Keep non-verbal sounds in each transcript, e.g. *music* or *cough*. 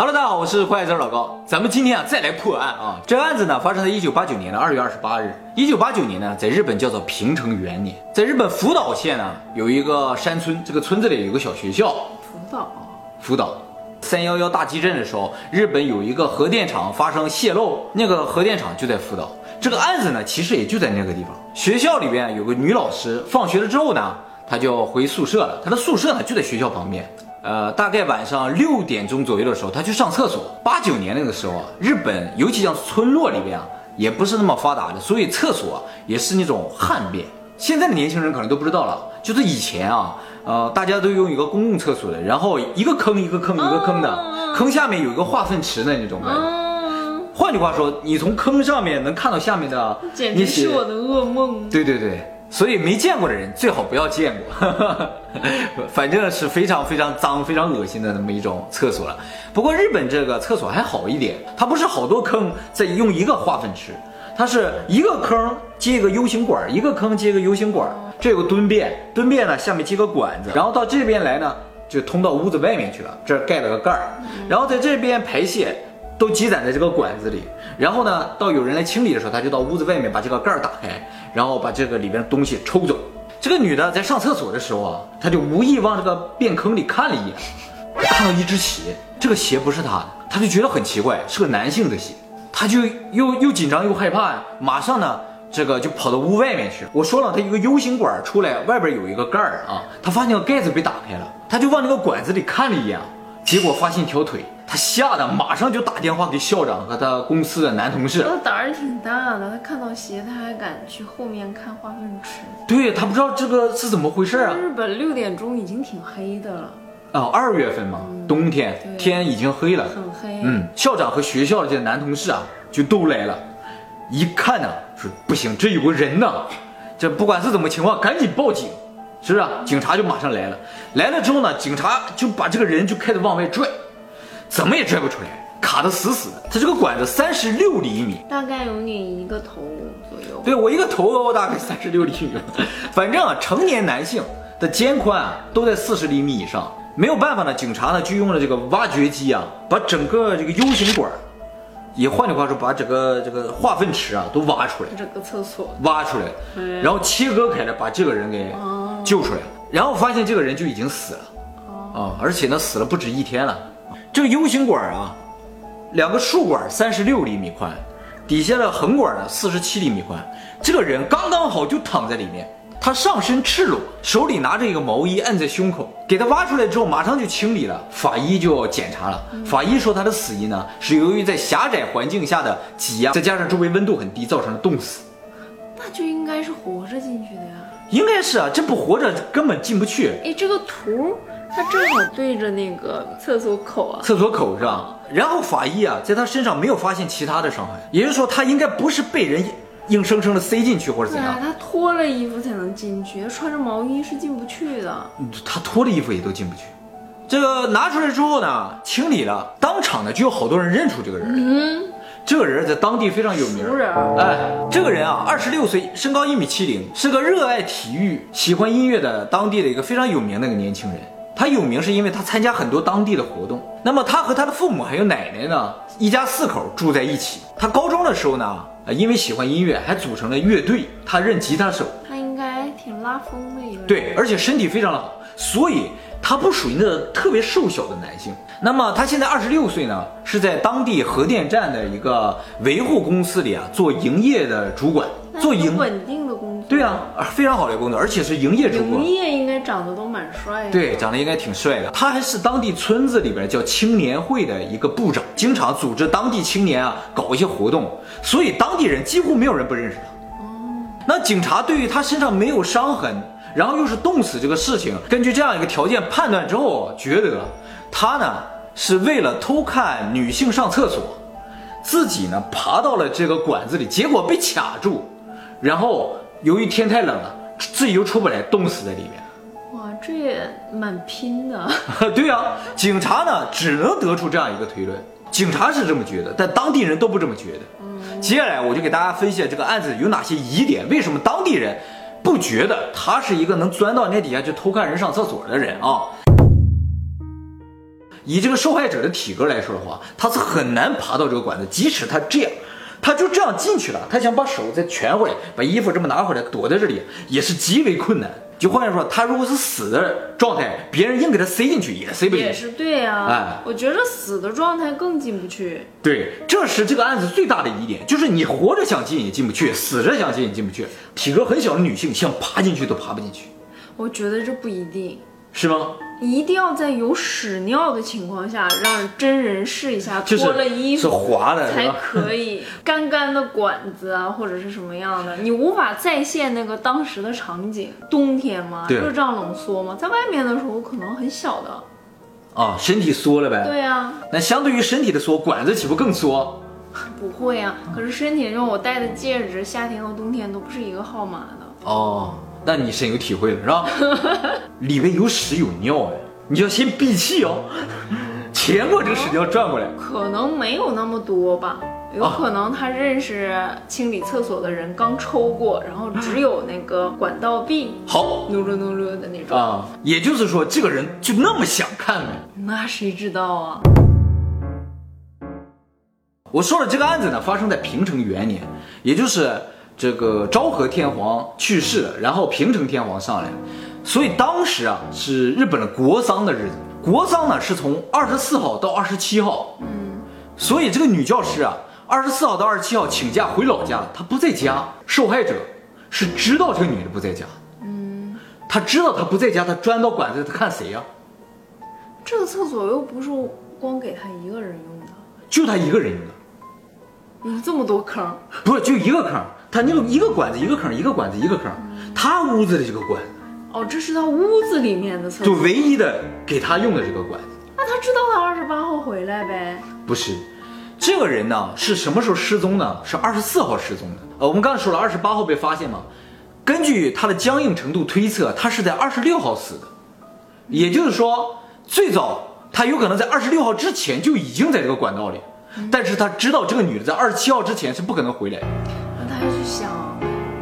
Hello，大家好，我是坏子老高。咱们今天啊再来破案啊！这个案子呢发生在一九八九年的二月二十八日。一九八九年呢，在日本叫做平成元年，在日本福岛县呢有一个山村，这个村子里有个小学校。福岛，福岛，三幺幺大地震的时候，日本有一个核电厂发生泄漏，那个核电厂就在福岛。这个案子呢，其实也就在那个地方。学校里边有个女老师，放学了之后呢，她就回宿舍了。她的宿舍呢就在学校旁边。呃，大概晚上六点钟左右的时候，他去上厕所。八九年那个时候啊，日本尤其像村落里边啊，也不是那么发达的，所以厕所也是那种旱便。现在的年轻人可能都不知道了，就是以前啊，呃，大家都用一个公共厕所的，然后一个坑一个坑一个坑的，坑下面有一个化粪池的那种感觉。嗯，换句话说，你从坑上面能看到下面的简直是我的噩梦。对对对，所以没见过的人最好不要见过，*laughs* 反正是非常非常脏、非常恶心的那么一种厕所。不过日本这个厕所还好一点，它不是好多坑在用一个化粪池，它是一个坑接一个 U 型管，一个坑接一个 U 型管，这有个蹲便，蹲便呢下面接个管子，然后到这边来呢就通到屋子外面去了，这儿盖了个盖儿，然后在这边排泄。都积攒在这个管子里，然后呢，到有人来清理的时候，他就到屋子外面把这个盖儿打开，然后把这个里边的东西抽走。这个女的在上厕所的时候啊，她就无意往这个便坑里看了一眼，看到一只鞋，这个鞋不是她的，她就觉得很奇怪，是个男性的鞋，她就又又紧张又害怕呀，马上呢，这个就跑到屋外面去。我说了，它一个 U 型管出来，外边有一个盖儿啊，她发现盖子被打开了，她就往那个管子里看了一眼，结果发现一条腿。他吓得马上就打电话给校长和他公司的男同事。他胆儿挺大的，他看到鞋他还敢去后面看化粪池。对他不知道这个是怎么回事啊。日本六点钟已经挺黑的了。啊，二月份嘛，冬天天已经黑了，很黑。嗯，校长和学校的这些男同事啊就都来了，一看呢说不行，这有个人呢，这不管是怎么情况，赶紧报警，是不是？警察就马上来了，来了之后呢，警察就把这个人就开始往外拽。怎么也拽不出来，卡得死死的。它这个管子三十六厘米，大概有你一个头左右。对我一个头大概三十六厘米，*laughs* 反正啊，成年男性的肩宽啊都在四十厘米以上。没有办法呢，警察呢就用了这个挖掘机啊，把整个这个 U 型管，也换句话说，把整个这个化粪池啊都挖出来，整个厕所挖出来，然后切割开来，把这个人给救出来，然后发现这个人就已经死了，啊，而且呢死了不止一天了。这个 U 型管啊，两个竖管三十六厘米宽，底下的横管呢四十七厘米宽。这个人刚刚好就躺在里面，他上身赤裸，手里拿着一个毛衣按在胸口。给他挖出来之后，马上就清理了。法医就检查了，法医说他的死因呢是由于在狭窄环境下的挤压，再加上周围温度很低，造成了冻死。那就应该是活着进去的呀。应该是啊，这不活着根本进不去。哎，这个图。他正好对着那个厕所口啊，厕所口是吧？然后法医啊，在他身上没有发现其他的伤害，也就是说，他应该不是被人硬生生的塞进去或者怎样。他脱了衣服才能进去，穿着毛衣是进不去的。他脱了衣服也都进不去。这个拿出来之后呢，清理了，当场呢就有好多人认出这个人。嗯，这个人在当地非常有名。熟人哎，这个人啊，二十六岁，身高一米七零，是个热爱体育、喜欢音乐的当地的一个非常有名的一个年轻人。他有名是因为他参加很多当地的活动。那么他和他的父母还有奶奶呢，一家四口住在一起。他高中的时候呢，因为喜欢音乐，还组成了乐队，他任吉他手。他应该挺拉风的一个。对，而且身体非常的好，所以他不属于那特别瘦小的男性。那么他现在二十六岁呢，是在当地核电站的一个维护公司里啊做营业的主管，做营稳定。对啊，非常好的工作，而且是营业主管。营业应该长得都蛮帅的。对，长得应该挺帅的。他还是当地村子里边叫青年会的一个部长，经常组织当地青年啊搞一些活动，所以当地人几乎没有人不认识他。哦。那警察对于他身上没有伤痕，然后又是冻死这个事情，根据这样一个条件判断之后，觉得。他呢是为了偷看女性上厕所，自己呢爬到了这个管子里，结果被卡住，然后由于天太冷了，自己又出不来，冻死在里面。哇，这也蛮拼的。*laughs* 对啊，警察呢只能得出这样一个推论，警察是这么觉得，但当地人都不这么觉得。嗯，接下来我就给大家分析这个案子有哪些疑点，为什么当地人不觉得他是一个能钻到那底下去偷看人上厕所的人啊？以这个受害者的体格来说的话，他是很难爬到这个管子，即使他这样，他就这样进去了，他想把手再蜷回来，把衣服这么拿回来躲在这里，也是极为困难。就换句话说，他如果是死的状态，别人硬给他塞进去也塞不进去。也是对呀、哎我觉得死的状态更进不去。对，这是这个案子最大的疑点，就是你活着想进也进不去，死着想进也进不去。体格很小的女性想爬进去都爬不进去，我觉得这不一定，是吗？你一定要在有屎尿的情况下，让真人试一下，就是脱了衣是服滑的，才？可以。*laughs* 干干的管子啊，或者是什么样的，你无法再现那个当时的场景。冬天嘛，热胀冷缩嘛，在外面的时候可能很小的。啊，身体缩了呗。对啊，那相对于身体的缩，管子岂不更缩？不会啊。可是身体上我戴的戒指，夏天和冬天都不是一个号码的。哦，那你深有体会了是吧？*laughs* 里面有屎有尿哎，你要先闭气哦，前过这个屎尿转过来。可能没有那么多吧，有啊可能他认识清理厕所的人刚抽过，然后只有那个管道壁好噜噜噜噜的那种。啊，也就是说这个人就那么想看呗。那谁知道啊？我说的这个案子呢，发生在平成元年，也就是这个昭和天皇去世了，然后平成天皇上来了，所以当时啊是日本的国丧的日子。国丧呢是从二十四号到二十七号，嗯，所以这个女教师啊，二十四号到二十七号请假回老家了，她不在家，受害者是知道这个女的不在家，嗯，她知道她不在家，她钻到管子里，他看谁呀、这个厕所又不是光给她一个人用的，就她一个人用的。有这么多坑。不是就一个坑，他那个一个管子一个坑，一个管子一个坑，他屋子的这个管子哦，这是他屋子里面的厕所。就唯一的给他用的这个管子，那他知道他二十八号回来呗？不是。这个人呢是什么时候失踪呢？是二十四号失踪的。呃，我们刚才说了，二十八号被发现嘛，根据他的僵硬程度推测，他是在二十六号死的，也就是说，最早他有可能在二十六号之前就已经在这个管道里，但是他知道这个女的在二十七号之前是不可能回来的。那他就想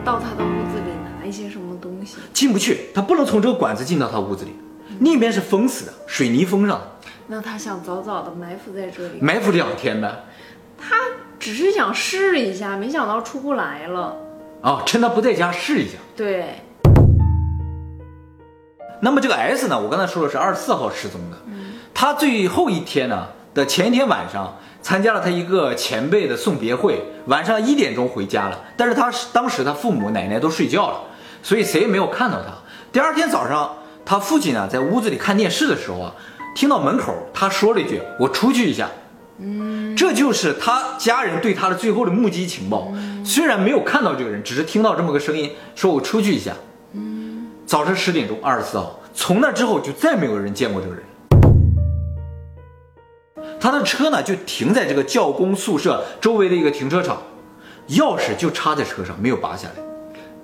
到他的屋子里拿一些什么东西。进不去，他不能从这个管子进到他屋子里，那边是封死的，水泥封上，那他想早早的埋伏在这里。埋伏两天呗。他只是想试一下，没想到出不来了。啊，趁他不在家试一下。对，那么这个 S 呢，我刚才说的是二十四号失踪的，他最后一天呢的前一天晚上参加了他一个前辈的送别会，晚上一点钟回家了，但是他当时他父母奶奶都睡觉了，所以谁也没有看到他。第二天早上，他父亲呢在屋子里看电视的时候啊，听到门口他说了一句：“我出去一下。”嗯，这就是他家人对他的最后的目击情报。虽然没有看到这个人，只是听到这么个声音，说我出去一下。嗯早晨十点钟，二十四号，从那之后就再没有人见过这个人。他的车呢就停在这个教工宿舍周围的一个停车场，钥匙就插在车上，没有拔下来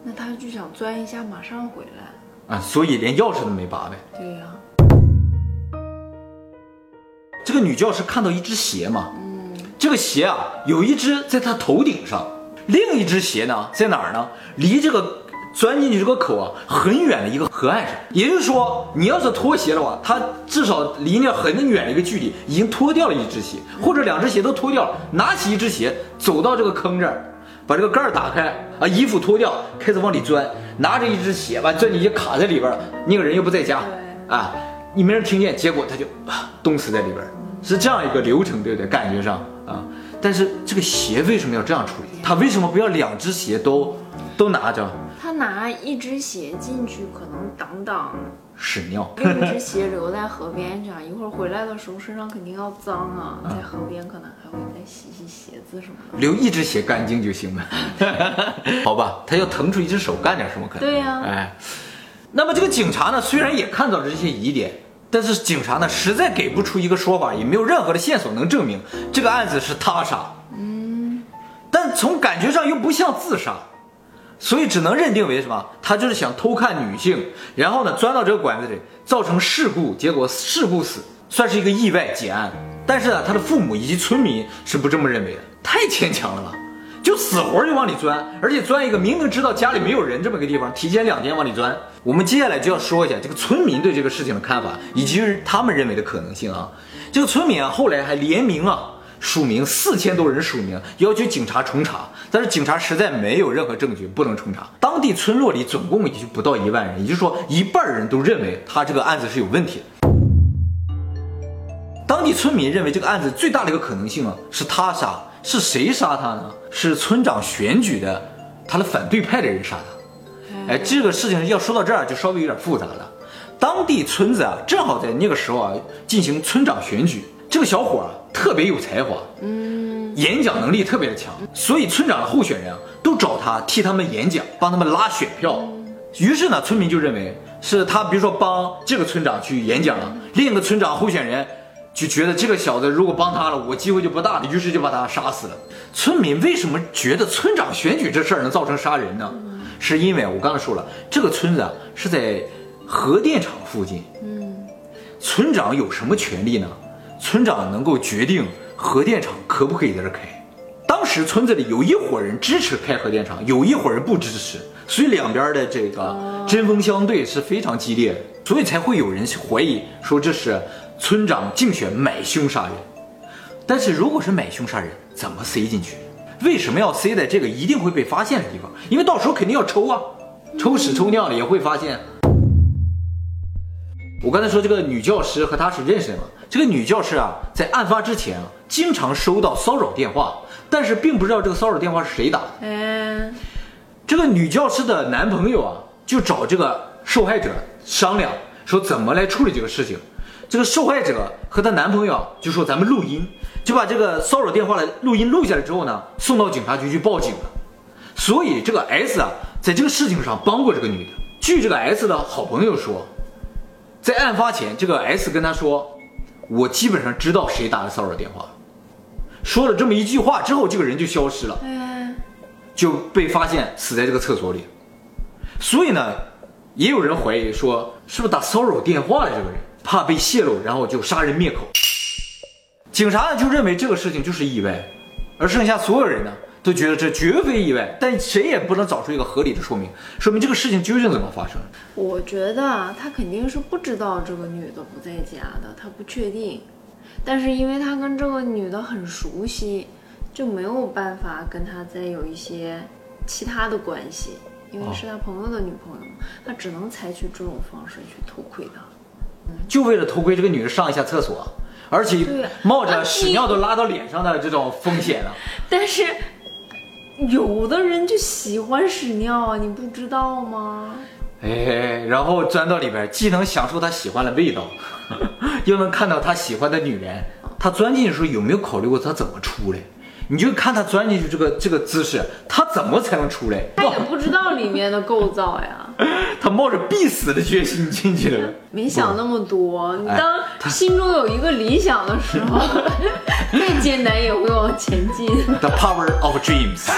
那他就想钻一下，马上回来。啊，所以连钥匙都没拔呗。对呀、这个女教师看到一只鞋嘛，嗯这个鞋啊有一只在她头顶上，另一只鞋呢在哪儿呢？离这个钻进去这个口啊很远的一个河岸上。也就是说，你要是脱鞋的话，它至少离那很远的一个距离已经脱掉了一只鞋，或者两只鞋都脱掉了，拿起一只鞋走到这个坑这儿。把这个盖儿打开啊，衣服脱掉，开始往里钻，拿着一只鞋把，钻进去卡在里边儿，那个人又不在家，啊，你没人听见，结果他就啊冻死在里边儿，是这样一个流程，对不对？感觉上啊，但是这个鞋为什么要这样处理？他为什么不要两只鞋都都拿着？他拿一只鞋进去，可能挡挡，屎尿，*laughs* *laughs* 另一只鞋留在河边上，一会儿回来的时候身上肯定要脏啊，在河边可能还会再洗洗鞋子什么的。留一只鞋干净就行呗，*laughs* 好吧？他要腾出一只手干点什么可能？对呀哎，那么这个警察呢，虽然也看到了这些疑点，但是警察呢实在给不出一个说法，也没有任何的线索能证明这个案子是他杀。嗯，但从感觉上又不像自杀。所以只能认定为什么？他就是想偷看女性，然后呢钻到这个管子里，造成事故，结果事故死，算是一个意外结案。但是呢，他的父母以及村民是不这么认为的，太牵强了吧？就死活就往里钻，而且钻一个明明知道家里没有人这么个地方，提前两天往里钻。我们接下来就要说一下这个村民对这个事情的看法，以及他们认为的可能性啊。这个村民啊，后来还联名啊，署名四千多人署名，要求警察重查，但是警察实在没有任何证据，不能重查。当地村落里总共也就不到一万人，也就是说，一半人都认为他这个案子是有问题的。当地村民认为这个案子最大的一个可能性啊，是他杀，是谁杀他呢？是村长选举的他的反对派的人杀他。哎，这个事情要说到这儿就稍微有点复杂了。当地村子啊，正好在那个时候啊进行村长选举。这个小伙啊特别有才华，嗯，演讲能力特别的强，所以村长的候选人啊都找他替他们演讲，帮他们拉选票。于是呢，村民就认为是他，比如说帮这个村长去演讲了，另一个村长候选人就觉得这个小子如果帮他了，我机会就不大了，于是就把他杀死了。村民为什么觉得村长选举这事儿能造成杀人呢？是因为我刚才说了，这个村子啊是在。核电厂附近，嗯，村长有什么权利呢？村长能够决定核电厂可不可以在这开。当时村子里有一伙人支持开核电厂，有一伙人不支持，所以两边的这个针锋相对是非常激烈的，所以才会有人怀疑说这是村长竞选买凶杀人。但是如果是买凶杀人，怎么塞进去？为什么要塞在这个一定会被发现的地方？因为到时候肯定要抽啊，抽屎抽尿的也会发现。我刚才说这个女教师和他是认识的嘛？这个女教师啊，在案发之前啊，经常收到骚扰电话，但是并不知道这个骚扰电话是谁打的。嗯，这个女教师的男朋友啊，就找这个受害者商量，说怎么来处理这个事情。这个受害者和她男朋友就说咱们录音，就把这个骚扰电话的录音录下来之后呢，送到警察局去报警了。所以这个 S 啊，在这个事情上帮过这个女的。据这个 S 的好朋友说。在案发前，这个 S 跟他说：“我基本上知道谁打的骚扰电话。”说了这么一句话之后，这个人就消失了，就被发现死在这个厕所里。所以呢，也有人怀疑说，是不是打骚扰电话的这个人怕被泄露，然后就杀人灭口？警察呢就认为这个事情就是意外，而剩下所有人呢？都觉得这绝非意外，但谁也不能找出一个合理的说明，说明这个事情究竟怎么发生。我觉得啊，他肯定是不知道这个女的不在家的，他不确定。但是因为他跟这个女的很熟悉，就没有办法跟他再有一些其他的关系，因为是他朋友的女朋友，他只能采取这种方式去偷窥她，就为了偷窥这个女的上一下厕所，而且冒着屎尿都拉到脸上的这种风险啊。但是。有的人就喜欢屎尿啊，你不知道吗？哎，然后钻到里边，既能享受他喜欢的味道，*laughs* 又能看到他喜欢的女人。他钻进去的时候有没有考虑过他怎么出来？你就看他钻进去这个这个姿势，他怎么才能出来？他也不知道里面的构造呀。*laughs* 他冒着必死的决心进去了。没想那么多，你当心中有一个理想的时候，*laughs* 再艰难也会往前进。The power of dreams。